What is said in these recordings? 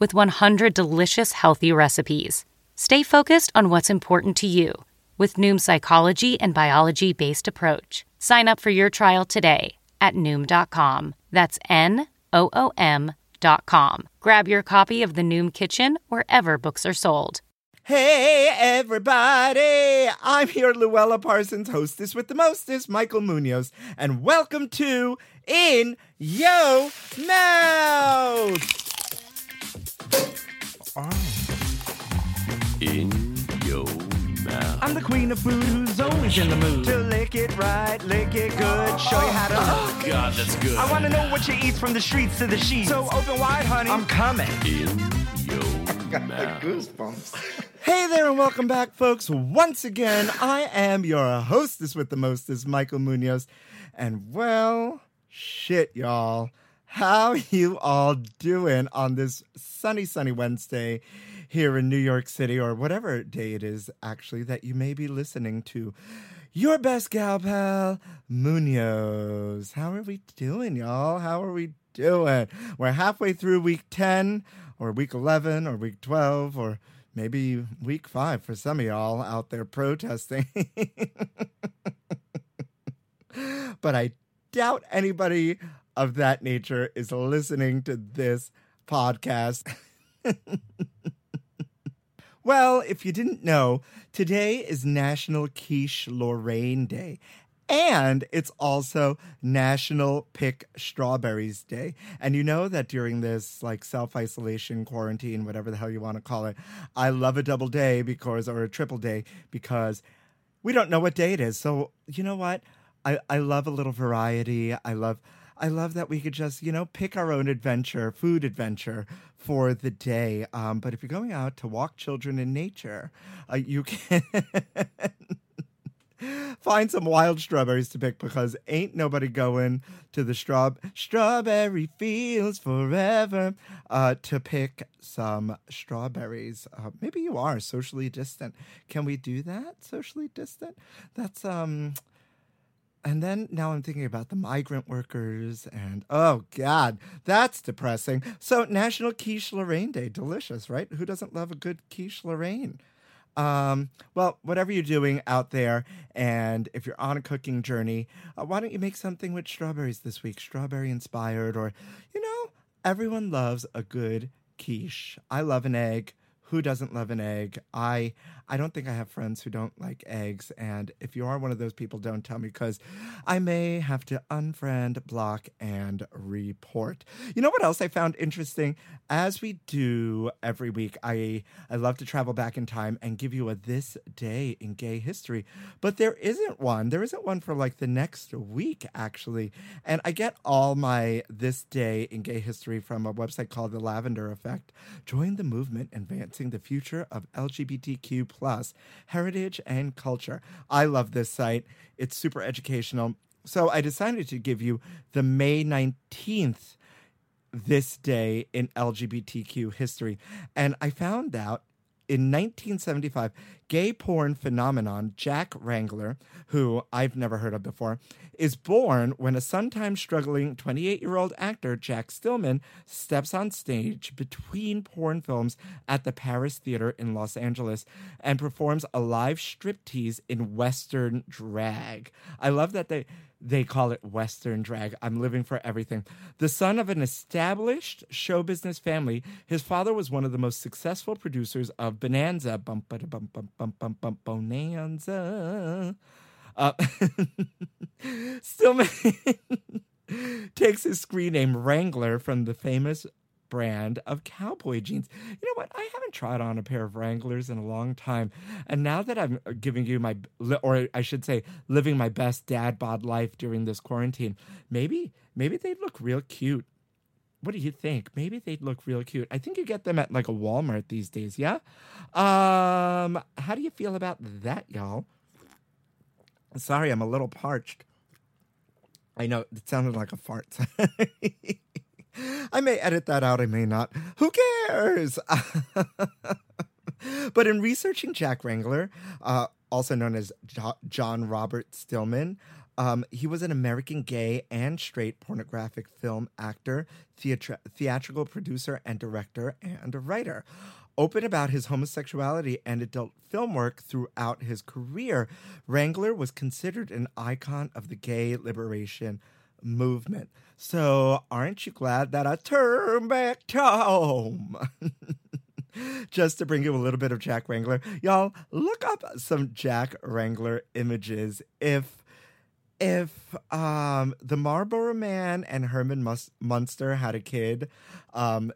with 100 delicious healthy recipes. Stay focused on what's important to you with Noom's psychology and biology based approach. Sign up for your trial today at Noom.com. That's N O O M.com. Grab your copy of The Noom Kitchen wherever books are sold. Hey, everybody! I'm here, Louella Parsons, hostess with the mostest, Michael Munoz, and welcome to In Yo Mouth! In your mouth. I'm the queen of food who's always in the mood to lick it right, lick it good, show you how to. Oh, God, that's good. I want to know what you eat from the streets to the sheets. So open wide, honey. I'm coming. In your mouth. goosebumps. hey there, and welcome back, folks. Once again, I am your hostess with the mostest, Michael Munoz. And well, shit, y'all. How you all doing on this sunny, sunny Wednesday here in New York City, or whatever day it is actually that you may be listening to? Your best gal pal, Munoz. How are we doing, y'all? How are we doing? We're halfway through week 10, or week 11, or week 12, or maybe week 5 for some of y'all out there protesting. but I doubt anybody of that nature is listening to this podcast. well, if you didn't know, today is National Quiche Lorraine Day. And it's also National Pick Strawberries Day. And you know that during this like self isolation, quarantine, whatever the hell you want to call it, I love a double day because, or a triple day, because we don't know what day it is. So, you know what? I, I love a little variety. I love I love that we could just, you know, pick our own adventure, food adventure for the day. Um, but if you're going out to walk children in nature, uh, you can find some wild strawberries to pick because ain't nobody going to the straw strawberry fields forever uh, to pick some strawberries. Uh, maybe you are socially distant. Can we do that? Socially distant? That's um and then now I'm thinking about the migrant workers, and oh God, that's depressing. So, National Quiche Lorraine Day, delicious, right? Who doesn't love a good quiche Lorraine? Um, well, whatever you're doing out there, and if you're on a cooking journey, uh, why don't you make something with strawberries this week? Strawberry inspired, or, you know, everyone loves a good quiche. I love an egg who doesn't love an egg? I I don't think I have friends who don't like eggs, and if you are one of those people, don't tell me because I may have to unfriend, block, and report. You know what else I found interesting? As we do every week, I I love to travel back in time and give you a this day in gay history, but there isn't one. There isn't one for like the next week actually, and I get all my this day in gay history from a website called the Lavender Effect. Join the movement advancing the future of LGBTQ plus heritage and culture. I love this site. It's super educational. So I decided to give you the May 19th this day in LGBTQ history. And I found out in 1975, gay porn phenomenon Jack Wrangler, who I've never heard of before, is born when a sometimes struggling 28 year old actor, Jack Stillman, steps on stage between porn films at the Paris Theater in Los Angeles and performs a live striptease in Western drag. I love that they they call it Western drag. I'm living for everything. The son of an established show business family, his father was one of the most successful producers of Bonanza. Bum, bum, bum, bum, Bonanza. Uh, Stillman takes his screen name Wrangler from the famous brand of cowboy jeans. You know what? I haven't tried on a pair of Wranglers in a long time. And now that I'm giving you my, or I should say, living my best dad bod life during this quarantine, maybe, maybe they'd look real cute. What do you think? Maybe they'd look real cute. I think you get them at like a Walmart these days, yeah? Um, how do you feel about that, y'all? Sorry, I'm a little parched. I know it sounded like a fart. I may edit that out, I may not. Who cares? but in researching Jack Wrangler, uh, also known as jo- John Robert Stillman, um, he was an American gay and straight pornographic film actor, theatri- theatrical producer, and director, and a writer. Open about his homosexuality and adult film work throughout his career, Wrangler was considered an icon of the gay liberation movement. So, aren't you glad that I turned back home? Just to bring you a little bit of Jack Wrangler, y'all look up some Jack Wrangler images. If if um, the Marlboro Man and Herman Mus- Munster had a kid, um,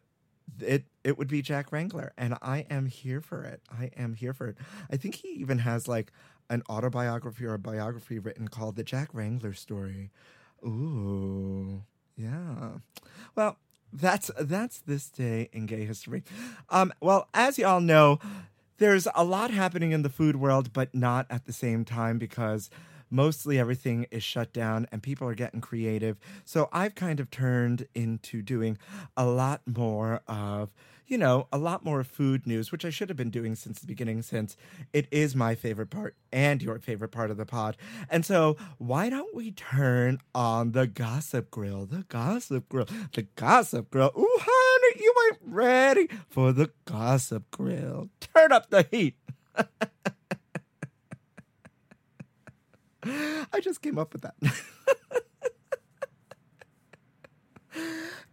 it it would be Jack Wrangler, and I am here for it. I am here for it. I think he even has like an autobiography or a biography written called The Jack Wrangler Story. Ooh, yeah. Well, that's that's this day in gay history. Um, well, as y'all know, there's a lot happening in the food world, but not at the same time because mostly everything is shut down and people are getting creative. So I've kind of turned into doing a lot more of you know, a lot more food news, which I should have been doing since the beginning, since it is my favorite part and your favorite part of the pod. And so, why don't we turn on the gossip grill? The gossip grill. The gossip grill. Ooh, honey, you ain't ready for the gossip grill. Turn up the heat. I just came up with that.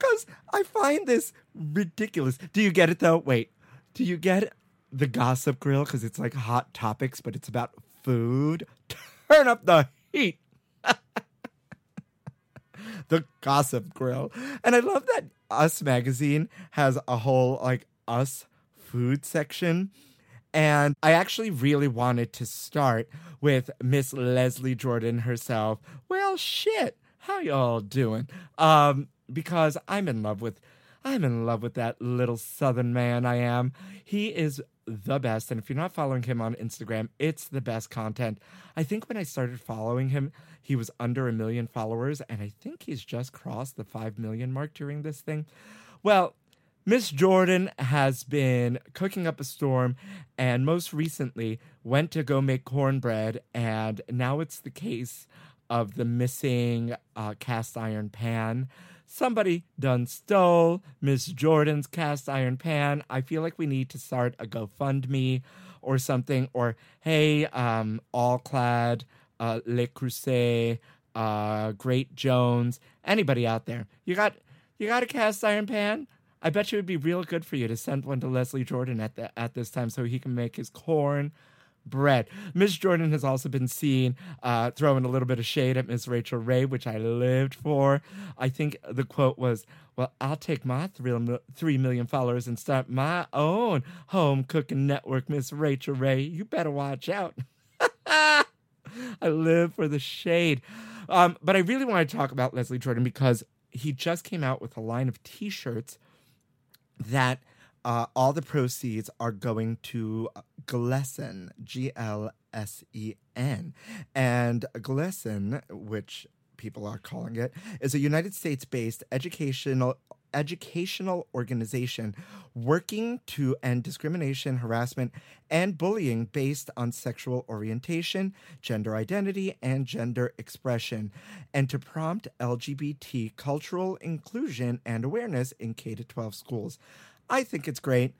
Because I find this ridiculous. Do you get it though? Wait. Do you get the gossip grill? Because it's like hot topics, but it's about food. Turn up the heat. the gossip grill. And I love that Us magazine has a whole like us food section. And I actually really wanted to start with Miss Leslie Jordan herself. Well, shit. How y'all doing? Um, because I'm in love with I'm in love with that little southern man I am. He is the best and if you're not following him on Instagram, it's the best content. I think when I started following him, he was under a million followers and I think he's just crossed the 5 million mark during this thing. Well, Miss Jordan has been cooking up a storm and most recently went to go make cornbread and now it's the case of the missing uh, cast iron pan somebody done stole Miss Jordan's cast iron pan. I feel like we need to start a GoFundMe or something. Or hey, um, All Clad, uh, Le Creuset, uh, Great Jones, anybody out there? You got you got a cast iron pan? I bet you it'd be real good for you to send one to Leslie Jordan at the, at this time so he can make his corn bread. Miss Jordan has also been seen uh, throwing a little bit of shade at Miss Rachael Ray, which I lived for. I think the quote was, Well, I'll take my three, three million followers and start my own home cooking network, Miss Rachael Ray. You better watch out. I live for the shade. Um, but I really want to talk about Leslie Jordan because he just came out with a line of t shirts that uh, all the proceeds are going to GLSEN, G L S E N. And GLSEN, which people are calling it, is a United States based educational educational organization working to end discrimination, harassment, and bullying based on sexual orientation, gender identity, and gender expression, and to prompt LGBT cultural inclusion and awareness in K 12 schools. I think it's great.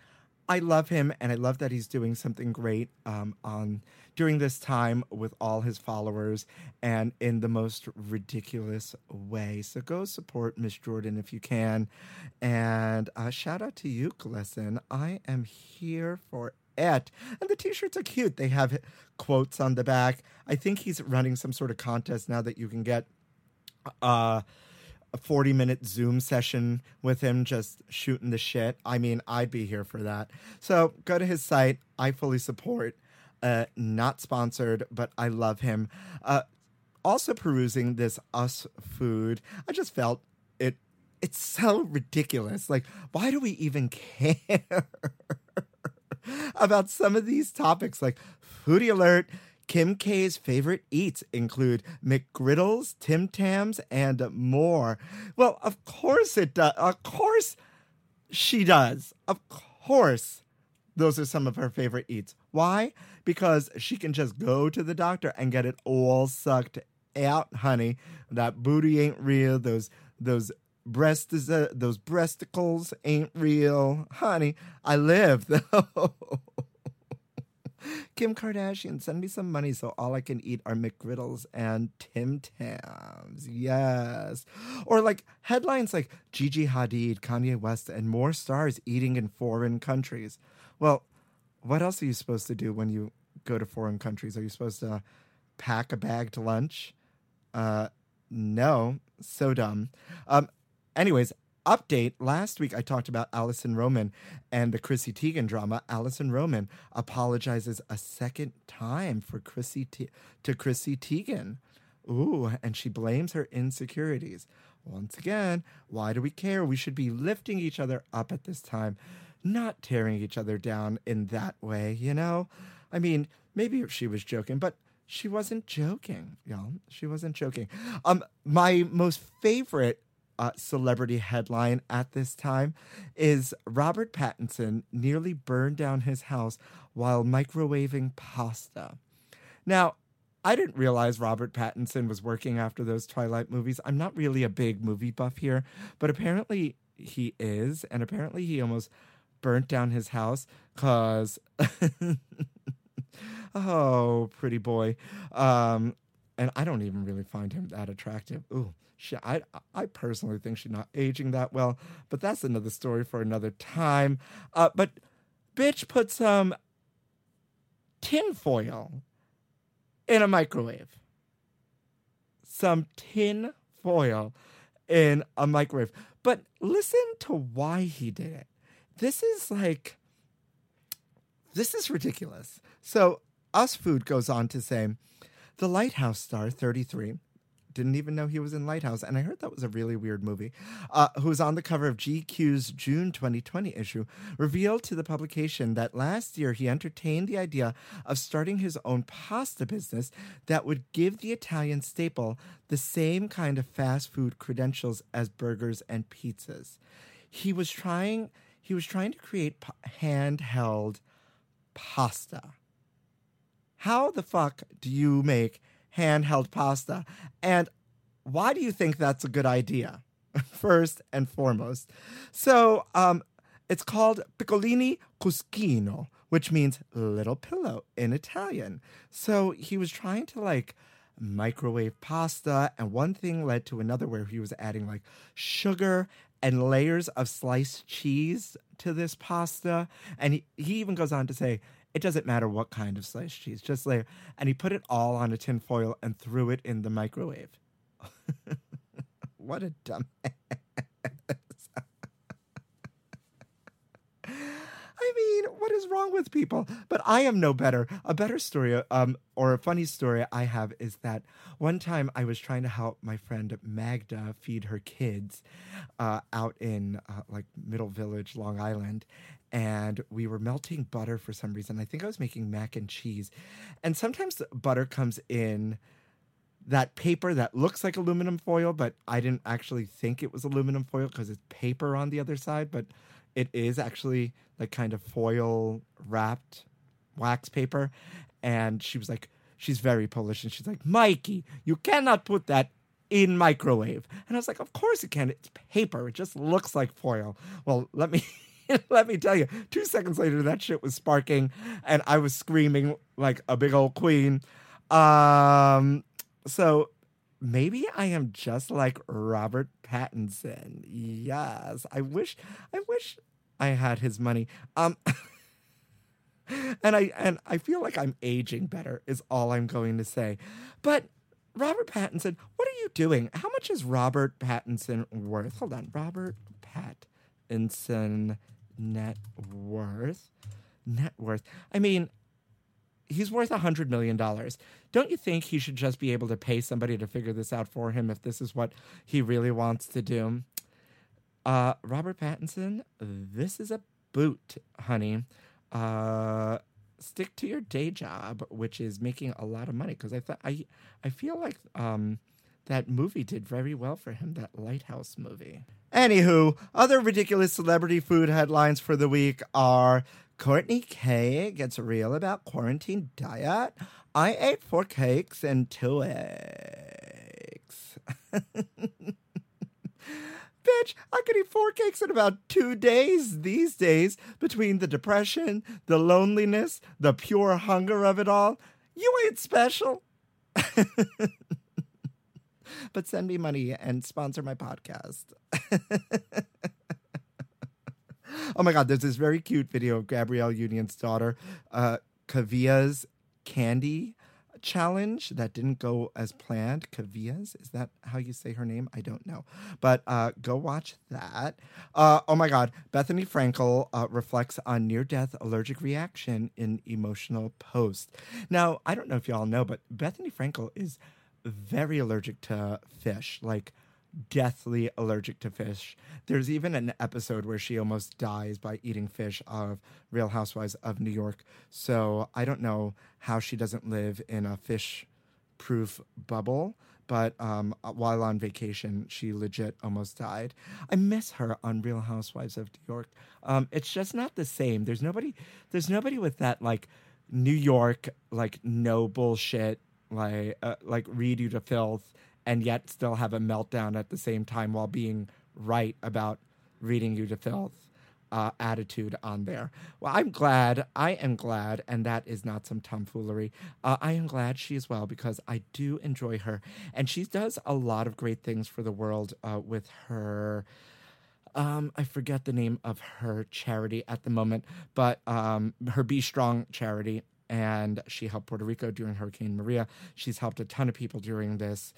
I love him, and I love that he's doing something great um, on during this time with all his followers and in the most ridiculous way. So go support Miss Jordan if you can, and uh, shout out to you, GLSEN. I am here for it. And the t-shirts are cute. They have quotes on the back. I think he's running some sort of contest now that you can get uh a 40 minute Zoom session with him just shooting the shit. I mean, I'd be here for that. So go to his site. I fully support. Uh, not sponsored, but I love him. Uh, also perusing this us food, I just felt it. It's so ridiculous. Like, why do we even care about some of these topics? Like, foodie alert Kim K's favorite eats include McGriddles, Tim Tams, and more. Well, of course it does. Of course she does. Of course those are some of her favorite eats. Why? Because she can just go to the doctor and get it all sucked out, honey. That booty ain't real. Those those breasts, uh, those breasticles ain't real, honey. I live though. Kim Kardashian, send me some money so all I can eat are McGriddles and Tim Tams. Yes. Or like headlines like Gigi Hadid, Kanye West, and more stars eating in foreign countries. Well, what else are you supposed to do when you go to foreign countries? Are you supposed to pack a bag to lunch? Uh, no, so dumb. Um, anyways, update last week i talked about Alison Roman and the chrissy teigen drama. Allison roman apologizes a second time for chrissy Te- to chrissy teigen. Ooh and she blames her insecurities. Once again why do we care? We should be lifting each other up at this time not tearing each other down in that way you know? I mean maybe she was joking but she wasn't joking y'all. She wasn't joking. Um my most favorite uh, celebrity headline at this time is Robert Pattinson nearly burned down his house while microwaving pasta. Now, I didn't realize Robert Pattinson was working after those Twilight movies. I'm not really a big movie buff here, but apparently he is, and apparently he almost burnt down his house because. oh, pretty boy. Um, and I don't even really find him that attractive. Ooh, she, I, I personally think she's not aging that well, but that's another story for another time. Uh, but bitch put some tin foil in a microwave. Some tin foil in a microwave. But listen to why he did it. This is like, this is ridiculous. So, Us Food goes on to say, the Lighthouse star, 33, didn't even know he was in Lighthouse, and I heard that was a really weird movie. Uh, who was on the cover of GQ's June 2020 issue, revealed to the publication that last year he entertained the idea of starting his own pasta business that would give the Italian staple the same kind of fast food credentials as burgers and pizzas. He was trying. He was trying to create handheld pasta. How the fuck do you make handheld pasta. And why do you think that's a good idea? First and foremost. So um, it's called piccolini cuscino, which means little pillow in Italian. So he was trying to like microwave pasta, and one thing led to another where he was adding like sugar and layers of sliced cheese to this pasta. And he, he even goes on to say it doesn't matter what kind of sliced cheese, just layer. And he put it all on a tin foil and threw it in the microwave. what a dumbass. I mean, what is wrong with people? But I am no better. A better story, um, or a funny story I have is that one time I was trying to help my friend Magda feed her kids uh, out in uh, like Middle Village, Long Island, and we were melting butter for some reason. I think I was making mac and cheese, and sometimes butter comes in that paper that looks like aluminum foil, but I didn't actually think it was aluminum foil because it's paper on the other side, but it is actually like kind of foil wrapped wax paper. And she was like, she's very Polish, and she's like, Mikey, you cannot put that in microwave. And I was like, of course it can. It's paper. It just looks like foil. Well, let me let me tell you, two seconds later that shit was sparking and I was screaming like a big old queen. Um so maybe I am just like Robert Pattinson. Yes. I wish I wish I had his money. Um and I and I feel like I'm aging better is all I'm going to say. But Robert Pattinson, what are you doing? How much is Robert Pattinson worth? Hold on. Robert Pattinson net worth. Net worth. I mean, he's worth a hundred million dollars. Don't you think he should just be able to pay somebody to figure this out for him if this is what he really wants to do? Uh, Robert Pattinson, this is a boot, honey. Uh, stick to your day job, which is making a lot of money. Because I thought I, I feel like um, that movie did very well for him. That Lighthouse movie. Anywho, other ridiculous celebrity food headlines for the week are Courtney K gets real about quarantine diet. I ate four cakes and two eggs. Bitch, I could eat four cakes in about two days these days between the depression, the loneliness, the pure hunger of it all. You ain't special. but send me money and sponsor my podcast. oh my God, there's this very cute video of Gabrielle Union's daughter, uh, Kaavia's candy challenge that didn't go as planned. Kaavia's, is that how you say her name? I don't know. But uh, go watch that. Uh, oh my God, Bethenny Frankel uh, reflects on near death allergic reaction in emotional post. Now, I don't know if y'all know, but Bethenny Frankel is very allergic to fish, like deathly allergic to fish. There's even an episode where she almost dies by eating fish of Real Housewives of New York. So I don't know how she doesn't live in a fish proof bubble. But um, while on vacation, she legit almost died. I miss her on Real Housewives of New York. Um, it's just not the same. There's nobody. There's nobody with that like New York like no bullshit like uh, like read you to filth and yet still have a meltdown at the same time while being right about reading you to filth uh, attitude on there. Well, I'm glad. I am glad, and that is not some tomfoolery. Uh, I am glad she is well because I do enjoy her, and she does a lot of great things for the world uh, with her. Um, I forget the name of her charity at the moment, but um, her BStrong charity, and she helped Puerto Rico during Hurricane Maria. She's helped a ton of people during this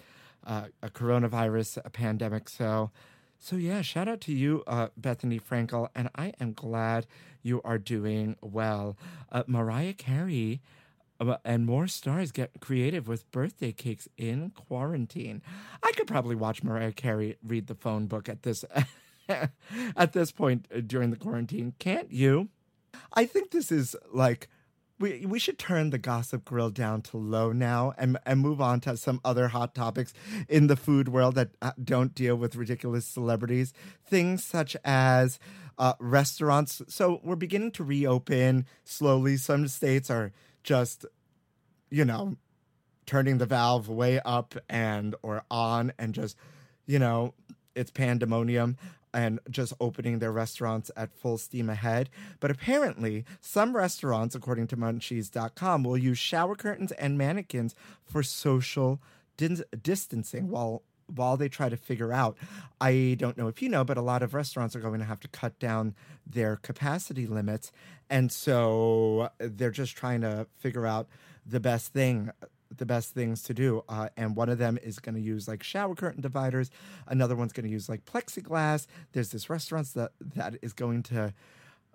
uh, a coronavirus a pandemic. So, so yeah, shout out to you, uh, Bethenny Frankel, and I am glad you are doing well. Uh, Mariah Carey uh, and more stars get creative with birthday cakes in quarantine. I could probably watch Mariah Carey read the phone book at this at this point during the quarantine. Can't you? I think this is like we we should turn the gossip grill down to low now and and move on to some other hot topics in the food world that uh, don't deal with ridiculous celebrities. Things such as uh, restaurants. So we're beginning to reopen slowly. Some states are just, you know, turning the valve way up and or on and just, you know, it's pandemonium and just opening their restaurants at full steam ahead. But apparently, some restaurants, according to munchies.com, will use shower curtains and mannequins for social din- distancing while while they try to figure out i don't know if you know but a lot of restaurants are going to have to cut down their capacity limits and so they're just trying to figure out the best thing the best things to do. Uh, and one of them is going to use like shower curtain dividers. Another one's going to use like plexiglass. There's this restaurant that that is going to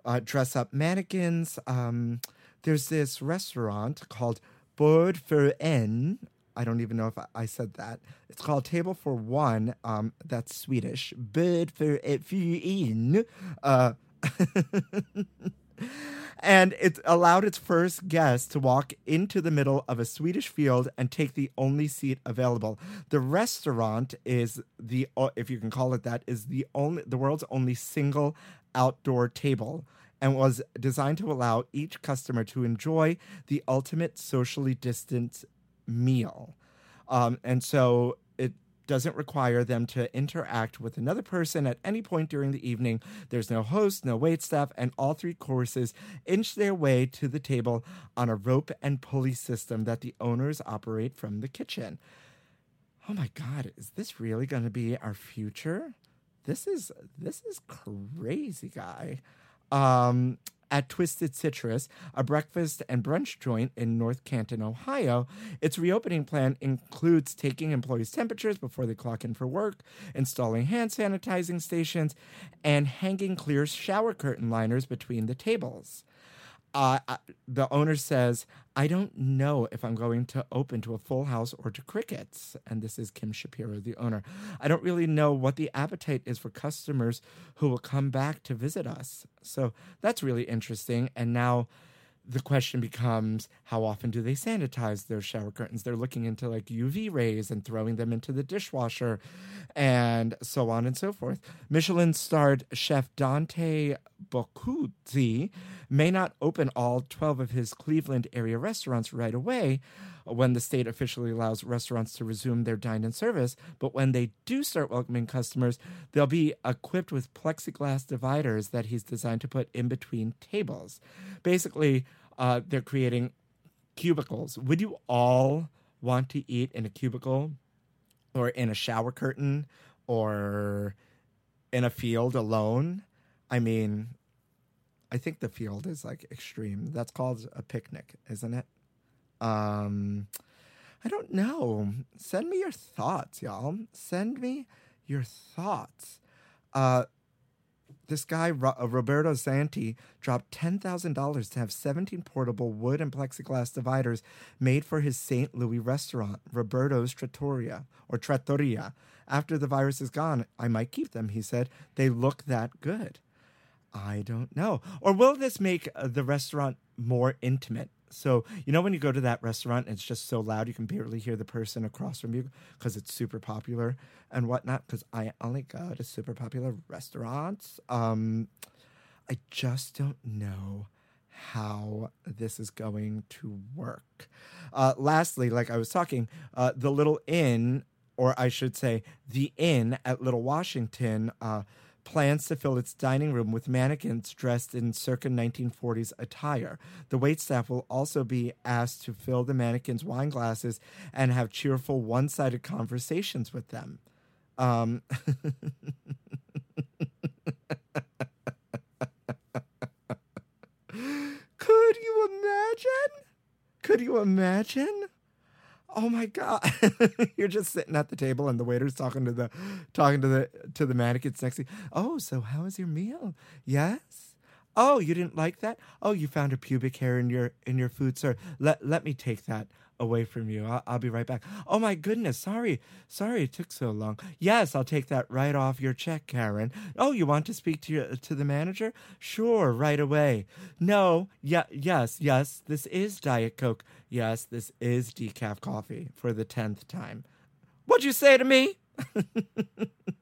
uh, dress up mannequins. Um, there's this restaurant called Bird for N. I don't even know if I, said that. It's called Table for One. Um, that's Swedish. Bird for in. Uh, and it allowed its first guest to walk into the middle of a Swedish field and take the only seat available. The restaurant is the, if you can call it that, is the only the world's only single outdoor table and was designed to allow each customer to enjoy the ultimate socially distant meal. Um, and so doesn't require them to interact with another person at any point during the evening. There's no host, no wait staff, and all three courses inch their way to the table on a rope and pulley system that the owners operate from the kitchen. Oh my god, is this really going to be our future? This is this is crazy, guy. Um, at Twisted Citrus, a breakfast and brunch joint in North Canton, Ohio. Its reopening plan includes taking employees' temperatures before they clock in for work, installing hand sanitizing stations, and hanging clear shower curtain liners between the tables uh, the owner says, I don't know if I'm going to open to a full house or to crickets. And this is Kim Shapiro, the owner. I don't really know what the appetite is for customers who will come back to visit us. So that's really interesting. And now the question becomes how often do they sanitize their shower curtains? They're looking into like UV rays and throwing them into the dishwasher and so on and so forth. Michelin starred chef Dante Boccuzzi may not open all 12 of his Cleveland area restaurants right away when the state officially allows restaurants to resume their dine in service, but when they do start welcoming customers, they'll be equipped with plexiglass dividers that he's designed to put in between tables. Basically, uh, they're creating cubicles. Would you all want to eat in a cubicle or in a shower curtain or in a field alone? I mean, I think the field is like extreme. That's called a picnic, isn't it? Um, I don't know. Send me your thoughts, y'all. Send me your thoughts. Uh, this guy uh, Roberto Zanti dropped ten thousand dollars to have seventeen portable wood and plexiglass dividers made for his St. Louis restaurant, Roberto's Trattoria or Trattoria. After the virus is gone, I might keep them. He said they look that good. I don't know. Or will this make uh, the restaurant more intimate? So, you know, when you go to that restaurant and it's just so loud you can barely hear the person across from you because it's super popular and whatnot. Because I only go to super popular restaurants. Um, I just don't know how this is going to work. Uh, lastly, like I was talking, uh, the little inn, or I should say, the inn at Little Washington. Uh, plans to fill its dining room with mannequins dressed in circa 1940s attire. The waitstaff will also be asked to fill the mannequins' wine glasses and have cheerful one sided conversations with them. Um, Could you imagine? Could you imagine? Oh my god. You're just sitting at the table and the waiter's talking to the talking to the to the mannequins next to you. Oh so how was your meal? Yes? Oh you didn't like that? Oh you found a pubic hair in your in your food sir. Let let me take that away from you. I'll, I'll, be right back. Oh my goodness, sorry, sorry it took so long. Yes, I'll take that right off your check, Karen. Oh, you want to speak to your, to the manager? Sure, right away. No, yeah, yes, yes, this is Diet Coke. Yes, this is decaf coffee for the tenth time. What'd you say to me?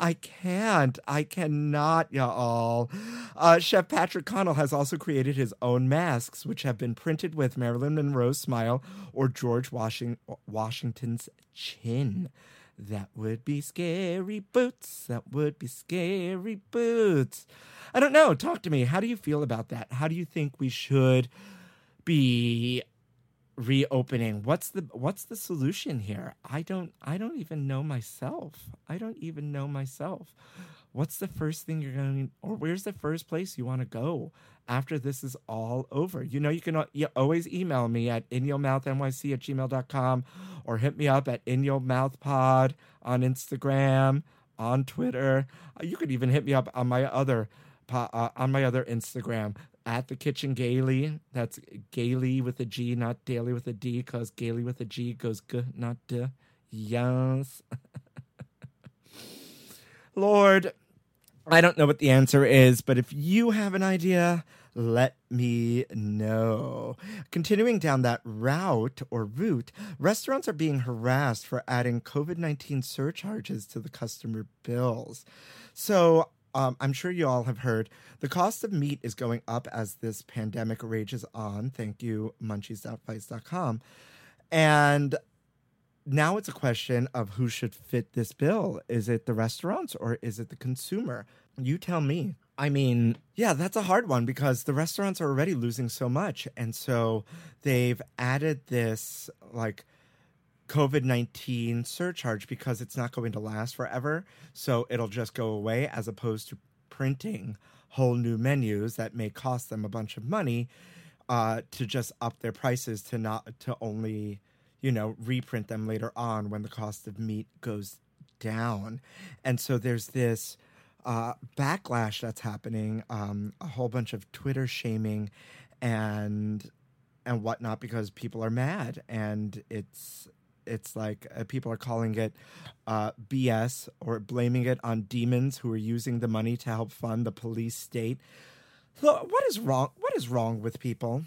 I can't. I cannot, y'all. Uh, Chef Patrick Connell has also created his own masks, which have been printed with Marilyn Monroe's smile or George Washing- Washington's chin. That would be scary boots. That would be scary boots. I don't know. Talk to me. How do you feel about that? How do you think we should be reopening. What's the what's the solution here? I don't i don't even know myself. I don't even know myself. What's the first thing you're going or where's the first place you want to go after this is all over? You know you can you always email me at inyourmouthnyc at gmail.com or hit me up at inyomouthpod on instagram on twitter. You could even hit me up on my other uh, on my other instagram at the kitchen gaily. That's gaily with a G, not daily with a D, because gaily with a G goes g, not d. Yes. Lord, I don't know what the answer is, but if you have an idea, let me know. Continuing down that route or route, restaurants are being harassed for adding COVID 19 surcharges to the customer bills. So, um, I'm sure you all have heard the cost of meat is going up as this pandemic rages on. Thank you, munchies.vice.com. And now it's a question of who should fit this bill. Is it the restaurants or is it the consumer? You tell me. I mean, yeah, that's a hard one because the restaurants are already losing so much. And so they've added this like COVID 19 surcharge because it's not going to last forever. So it'll just go away as opposed to printing whole new menus that may cost them a bunch of money uh, to just up their prices to not to only you know reprint them later on when the cost of meat goes down and so there's this uh, backlash that's happening um, a whole bunch of twitter shaming and and whatnot because people are mad and it's it's like uh, people are calling it uh, BS or blaming it on demons who are using the money to help fund the police state. What is wrong? What is wrong with people?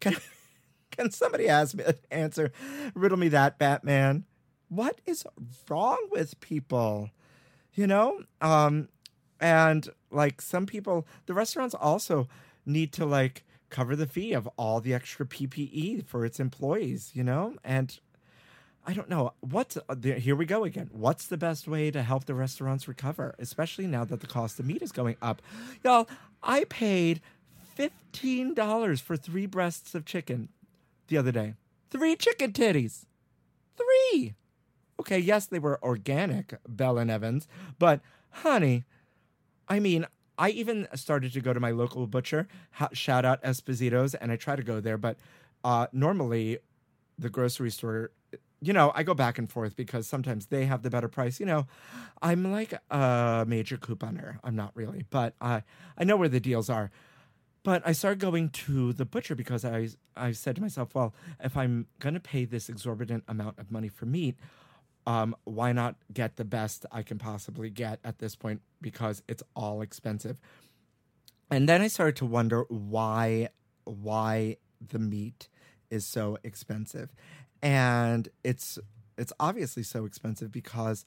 Can can somebody ask me answer? Riddle me that, Batman. What is wrong with people? You know, um, and like some people, the restaurants also need to like cover the fee of all the extra PPE for its employees. You know, and I don't know what's uh, here we go again. What's the best way to help the restaurants recover, especially now that the cost of meat is going up? Y'all, I paid fifteen dollars for three breasts of chicken the other day. Three chicken titties, three. Okay, yes, they were organic, Bell and Evans, but honey, I mean, I even started to go to my local butcher. Shout out Esposito's, and I try to go there, but uh, normally the grocery store you know, I go back and forth because sometimes they have the better price. You know, I'm like a major couponer. I'm not really, but I I know where the deals are. But I started going to the butcher because I I said to myself, well, if I'm gonna pay this exorbitant amount of money for meat, um, why not get the best I can possibly get at this point because it's all expensive. And then I started to wonder why why the meat is so expensive and it's it's obviously so expensive because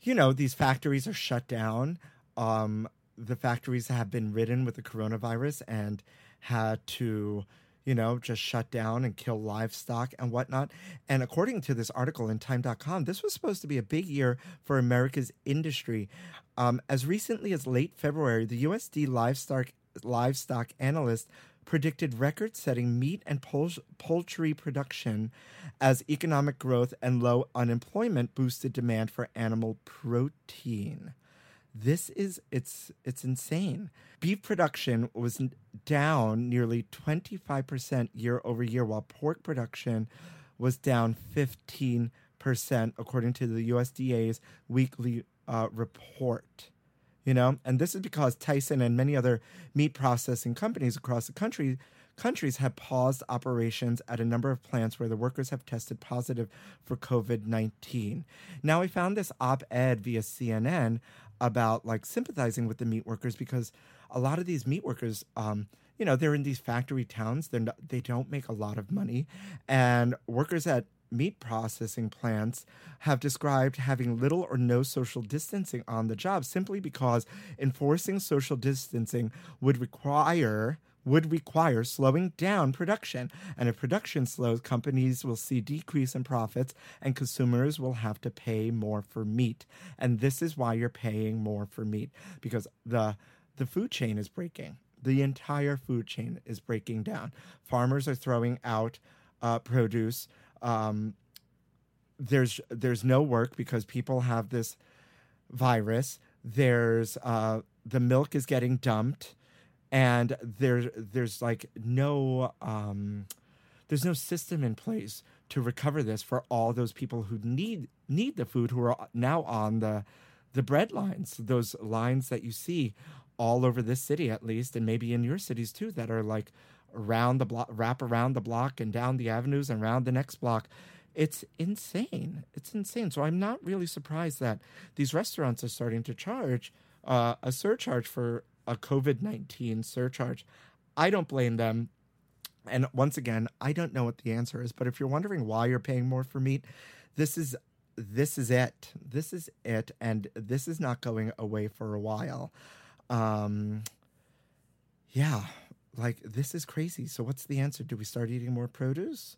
you know these factories are shut down. Um, the factories have been ridden with the coronavirus and had to you know just shut down and kill livestock and whatnot. And according to this article in time.com this was supposed to be a big year for america's industry. Um, as recently as late february the usd livestock livestock analyst predicted record setting meat and poultry production as economic growth and low unemployment boosted demand for animal protein. This is it's it's insane. Beef production was down nearly 25% year over year while pork production was down 15% according to the USDA's weekly uh, report you know? And this is because tyson and many other meat processing companies across the country countries have paused operations at a number of plants where the workers have tested positive for covid-19 now i found this op-ed via cnn about like sympathizing with the meat workers because a lot of these meat workers um, you know they're in these factory towns. They're not, they don't make a lot of money. And workers at meat processing plants have described having little or no social distancing on the job simply because enforcing social distancing would require would require slowing down production. And if production slows, companies will see decrease in profits and consumers will have to pay more for meat. And this is why you're paying more for meat because the the food chain is breaking. The entire food chain is breaking down. Farmers are throwing out uh, produce um, there's there's no work because people have this virus. There's uh, the milk is getting dumped, and there's there's like no um, there's no system in place to recover this for all those people who need need the food who are now on the the bread lines, those lines that you see all over this city at least, and maybe in your cities too, that are like around the block, wrap around the block and down the avenues and around the next block. It's insane. It's insane. So I'm not really surprised that these restaurants are starting to charge uh, a surcharge for a COVID 19 surcharge. I don't blame them. And once again, I don't know what the answer is, but if you're wondering why you're paying more for meat, this is this is it. This is it, and this is not going away for a while. Um, yeah, like this is crazy. So what's the answer? Do we start eating more produce?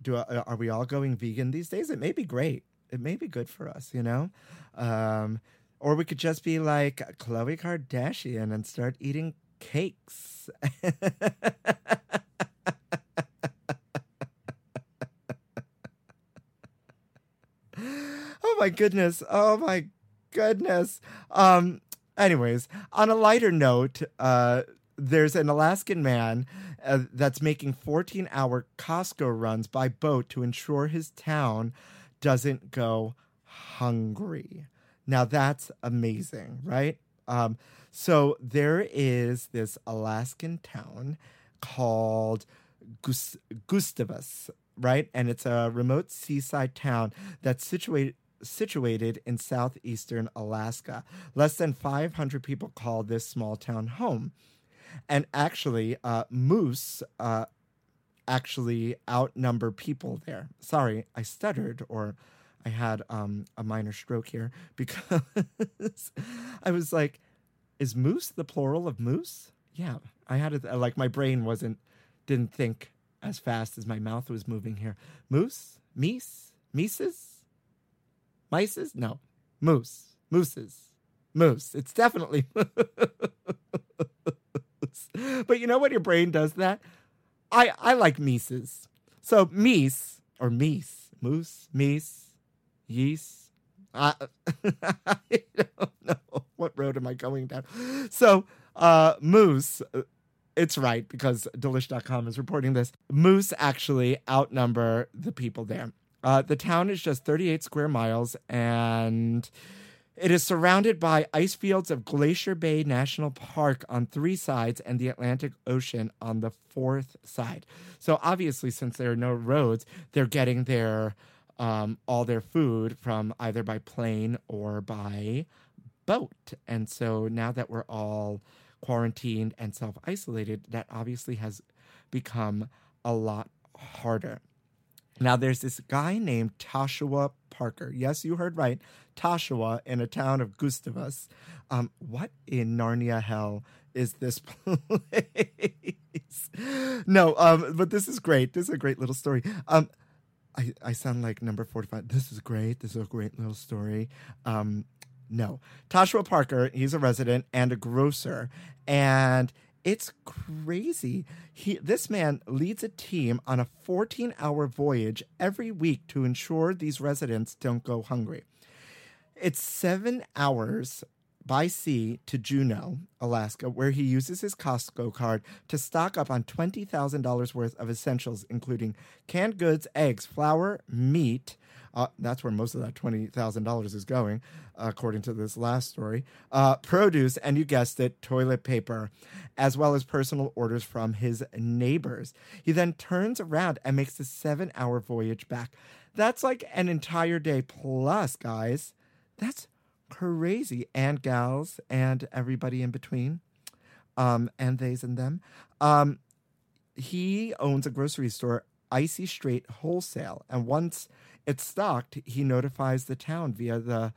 Do uh, are we all going vegan these days? It may be great. It may be good for us, you know. Um, or we could just be like Khloe Kardashian and start eating cakes. oh my goodness. Oh my goodness. Um anyways, on a lighter note, uh there's an Alaskan man uh, that's making 14 hour Costco runs by boat to ensure his town doesn't go hungry. Now that's amazing, right? Um, so there is this Alaskan town called Gus- Gustavus, right? And it's a remote seaside town that's situated situated in southeastern Alaska. Less than 500 people call this small town home. And actually, uh, moose uh, actually outnumber people there. Sorry, I stuttered or I had um, a minor stroke here because I was like, is moose the plural of moose? Yeah, I had it like my brain wasn't, didn't think as fast as my mouth was moving here. Moose? Meese? Mises? Mices? No. Moose. Mooses. Moose. It's definitely. But you know what your brain does that? I, I like Mises. So meese or meese, moose, meese, yeast. I, I don't know what road am I going down. So uh, moose, uh, it's right because delish.com is reporting this. Moose actually outnumber the people there. Uh, the town is just 38 square miles and it is surrounded by ice fields of Glacier Bay National Park on three sides and the Atlantic Ocean on the fourth side. So obviously, since there are no roads, they're getting their um, all their food from either by plane or by boat. And so now that we're all quarantined and self isolated, that obviously has become a lot harder. Now, there's this guy named Toshua Parker. Yes, you heard right. Toshua in a town of Gustavus. Um, what in Narnia hell is this place? no, um, but this is great. This is a great little story. Um, I, I sound like number 45. This is great. This is a great little story. Um, no. Toshua Parker, he's a resident and a grocer. And it's crazy. He this man leads a team on a 14-hour voyage every week to ensure these residents don't go hungry. It's 7 hours by sea to Juneau, Alaska, where he uses his Costco card to stock up on $20,000 worth of essentials, including canned goods, eggs, flour, meat. Uh, that's where most of that $20,000 is going, according to this last story. Uh, produce, and you guessed it, toilet paper, as well as personal orders from his neighbors. He then turns around and makes a seven hour voyage back. That's like an entire day plus, guys. That's crazy. And gals and everybody in between, um, and theys and them. Um, he owns a grocery store, Icy Strait Wholesale, and once it's stocked, he notifies the town via the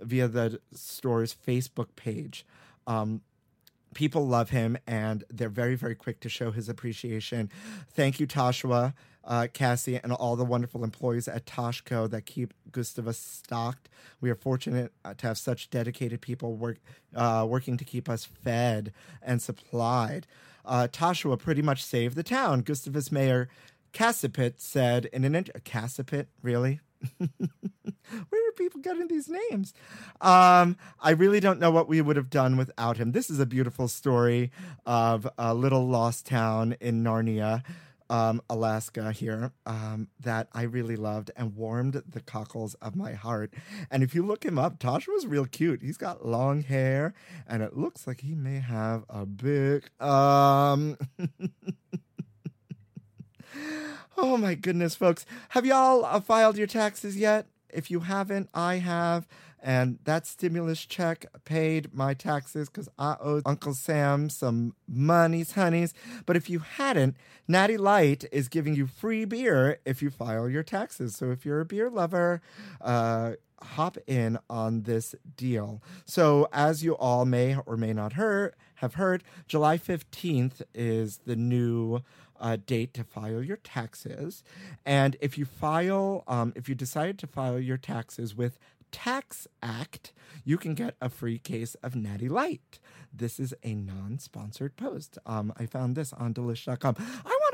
via the store's Facebook page. Um, people love him, and they're very very quick to show his appreciation. Thank you, Toshua uh, Cassie, and all the wonderful employees at Toshco that keep Gustavus stocked. We are fortunate uh, to have such dedicated people work uh, working to keep us fed and supplied. Uh, Toshua pretty much saved the town. Gustavus Mayor Casipit said in an interview, Casipit, really? Where are people getting these names? Um, I really don't know what we would have done without him. This is a beautiful story of a little lost town in Narnia um, Alaska here um, that I really loved and warmed the cockles of my heart. And if you look him up, Tasha was real cute. He's got long hair, and it looks like he may have a big. Oh my goodness, folks! Have y'all uh, filed your taxes yet? If you haven't, I have and that stimulus check paid my taxes because I owed Uncle Sam some monies, honeys. But if you hadn't, Natty Light is giving you free beer if you file your taxes. So if you're a beer lover, uh, hop in on this deal. So, as you all may or may not have heard, July 15th is the new uh, date to file your taxes. And if you file, um, if you decide to file your taxes with Tax Act, you can get a free case of Natty Light. This is a non sponsored post. Um, I found this on delish.com.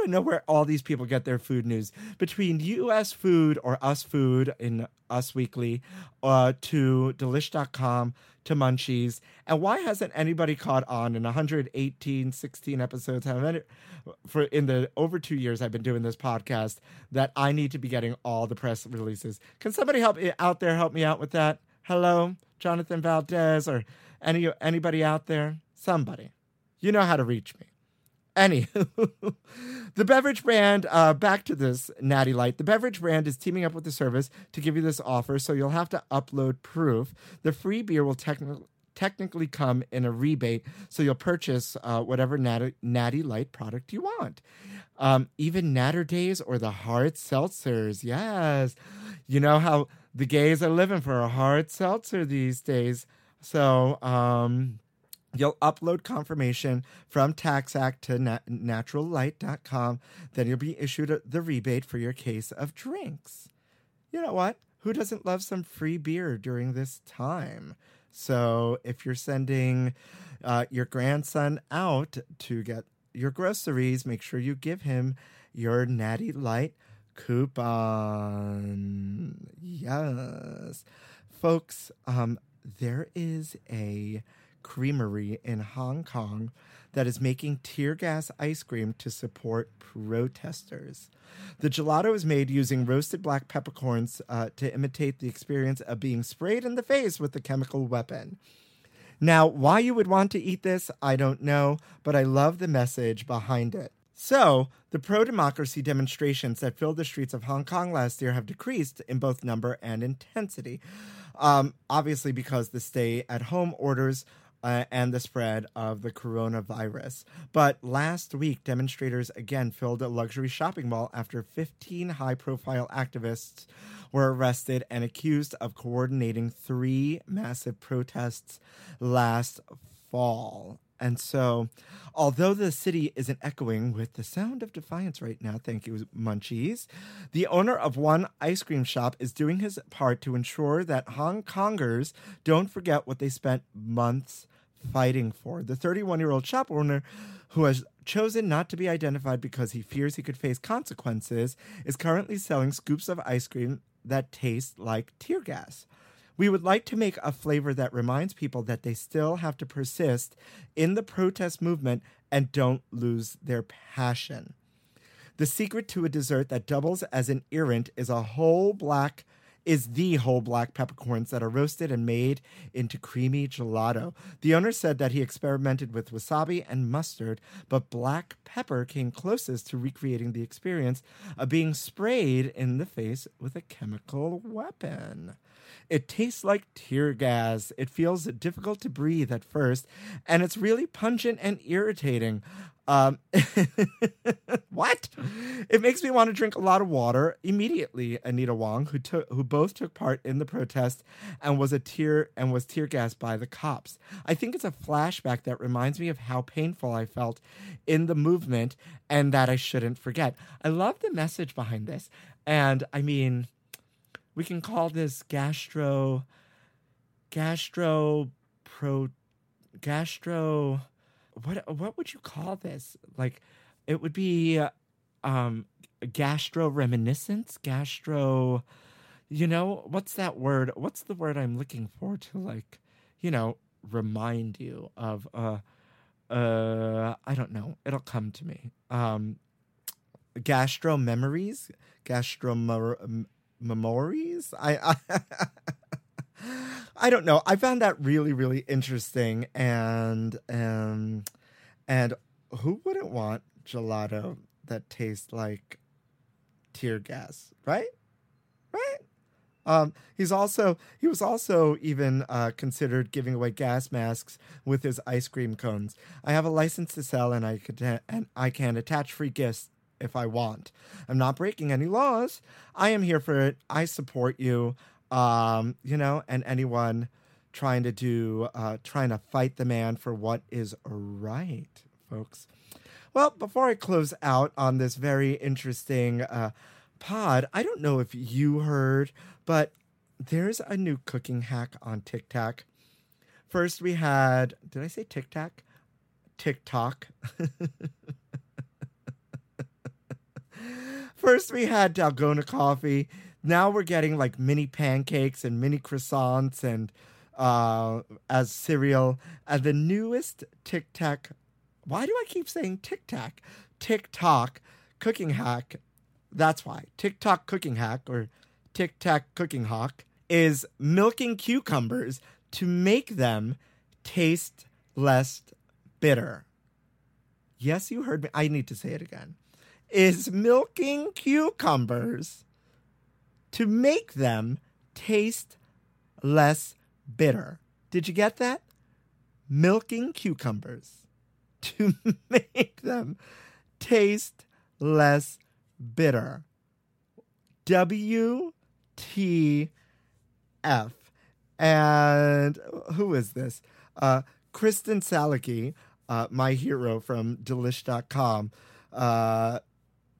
to know where all these people get their food news between US Food or Us Food in Us Weekly uh, to delish.com to Munchies. And why hasn't anybody caught on in 118, 16 episodes? Have any, for in the over two years I've been doing this podcast that I need to be getting all the press releases. Can somebody help out there? Help me out with that. Hello, Jonathan Valdez or any anybody out there? Somebody. You know how to reach me. Anywho, the beverage brand, uh, back to this Natty Light. The beverage brand is teaming up with the service to give you this offer, so you'll have to upload proof. The free beer will technically technically come in a rebate, so you'll purchase uh, whatever natty, natty Light product you want. Um, even Naturdays or the hard seltzers. Yes. You know how the gays are living for a hard seltzer these days. So, um, You'll upload confirmation from TaxAct to nat- naturallight.com. Then you'll be issued a, the rebate for your case of drinks. You know what? Who doesn't love some free beer during this time? So if you're sending uh, your grandson out to get your groceries, make sure you give him your Natty Light coupon. Yes. Folks, um, there is a creamery in Hong Kong that is making tear gas ice cream to support protesters. The gelato is made using roasted black peppercorns uh, to imitate the experience of being sprayed in the face with a chemical weapon. Now, why you would want to eat this, I don't know, but I love the message behind it. So, the pro democracy demonstrations that filled the streets of Hong Kong last year have decreased in both number and intensity. Um, obviously, because the stay at home orders uh, and the spread of the coronavirus. But last week, demonstrators again filled a luxury shopping mall after 15 high profile activists were arrested and accused of coordinating three massive protests last fall. And so, although the city isn't echoing with the sound of defiance right now, thank you, Munchies, the owner of one ice cream shop is doing his part to ensure that Hong Kongers don't forget what they spent months fighting for. The 31 year old shop owner, who has chosen not to be identified because he fears he could face consequences, is currently selling scoops of ice cream that taste like tear gas. We would like to make a flavor that reminds people that they still have to persist in the protest movement and don't lose their passion. The secret to a dessert that doubles as an irritant is a whole black is the whole black peppercorns that are roasted and made into creamy gelato. The owner said that he experimented with wasabi and mustard, but black pepper came closest to recreating the experience of being sprayed in the face with a chemical weapon. It tastes like tear gas. It feels difficult to breathe at first, and it's really pungent and irritating. Um, what? It makes me want to drink a lot of water immediately. Anita Wong, who took, who both took part in the protest and was a tear and was tear gassed by the cops. I think it's a flashback that reminds me of how painful I felt in the movement, and that I shouldn't forget. I love the message behind this, and I mean, we can call this gastro, gastro pro, gastro what what would you call this? Like, it would be um, gastro reminiscence, gastro. You know what's that word? What's the word I'm looking for to like, you know, remind you of? Uh, uh, I don't know. It'll come to me. Um, gastro memories, gastro memories. I, I I don't know. I found that really, really interesting, and um, and who wouldn't want gelato that tastes like tear gas, right? Right? Um, he's also he was also even uh, considered giving away gas masks with his ice cream cones. I have a license to sell, and I could and I can attach free gifts if I want. I'm not breaking any laws. I am here for it. I support you. Um, you know, and anyone trying to do uh, trying to fight the man for what is right, folks. Well, before I close out on this very interesting uh, pod, I don't know if you heard, but there's a new cooking hack on TikTok. First, we had, did I say TikTok? TikTok. First, we had Dalgona coffee. Now we're getting like mini pancakes and mini croissants and uh, as cereal. And the newest Tic Tac. why do I keep saying TikTok? TikTok cooking hack. That's why. TikTok cooking hack or Tic Tac cooking hack is milking cucumbers to make them taste less bitter. Yes, you heard me. I need to say it again. Is milking cucumbers to make them taste less bitter. Did you get that? Milking cucumbers to make them taste less bitter. WTF. And who is this? Uh, Kristin Salaky, uh, my hero from Delish.com, uh,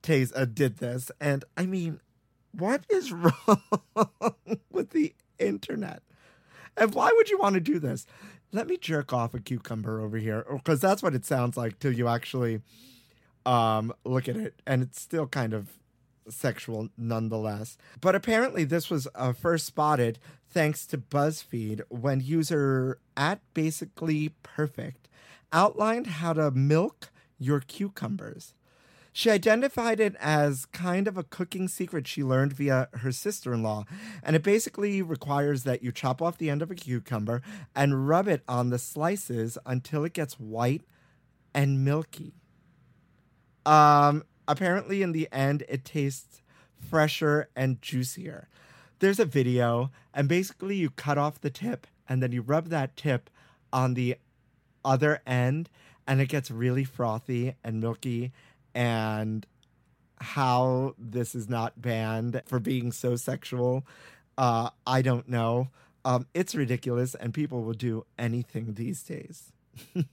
Taze, uh, did this. And I mean, what is wrong with the internet? And why would you want to do this? let me jerk off a cucumber over here because that's what it sounds like till you actually um, look at it and it's still kind of sexual nonetheless but apparently this was uh, first spotted thanks to buzzfeed when user at basically perfect outlined how to milk your cucumbers she identified it as kind of a cooking secret she learned via her sister in law. And it basically requires that you chop off the end of a cucumber and rub it on the slices until it gets white and milky. Um, apparently, in the end, it tastes fresher and juicier. There's a video, and basically, you cut off the tip and then you rub that tip on the other end, and it gets really frothy and milky and how this is not banned for being so sexual, uh, I don't know. Um, it's ridiculous, and people will do anything these days. if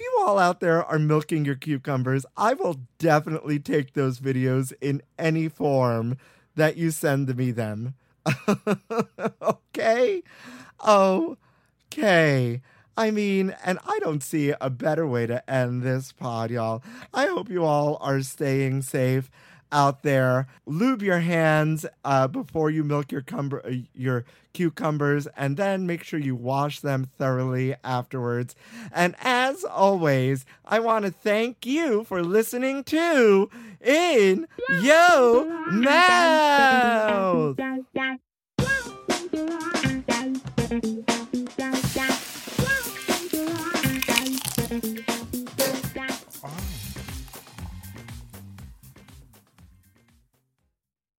you all out there are milking your cucumbers, I will definitely take those videos in any form that you send me them. okay? Oh, Okay. I mean, and I don't see a better way to end this pod, y'all. I hope you all are staying safe out there. Lube your hands uh, before you milk your cumber- uh, your cucumbers, and then make sure you wash them thoroughly afterwards. And as always, I want to thank you for listening to In Yo Mouth.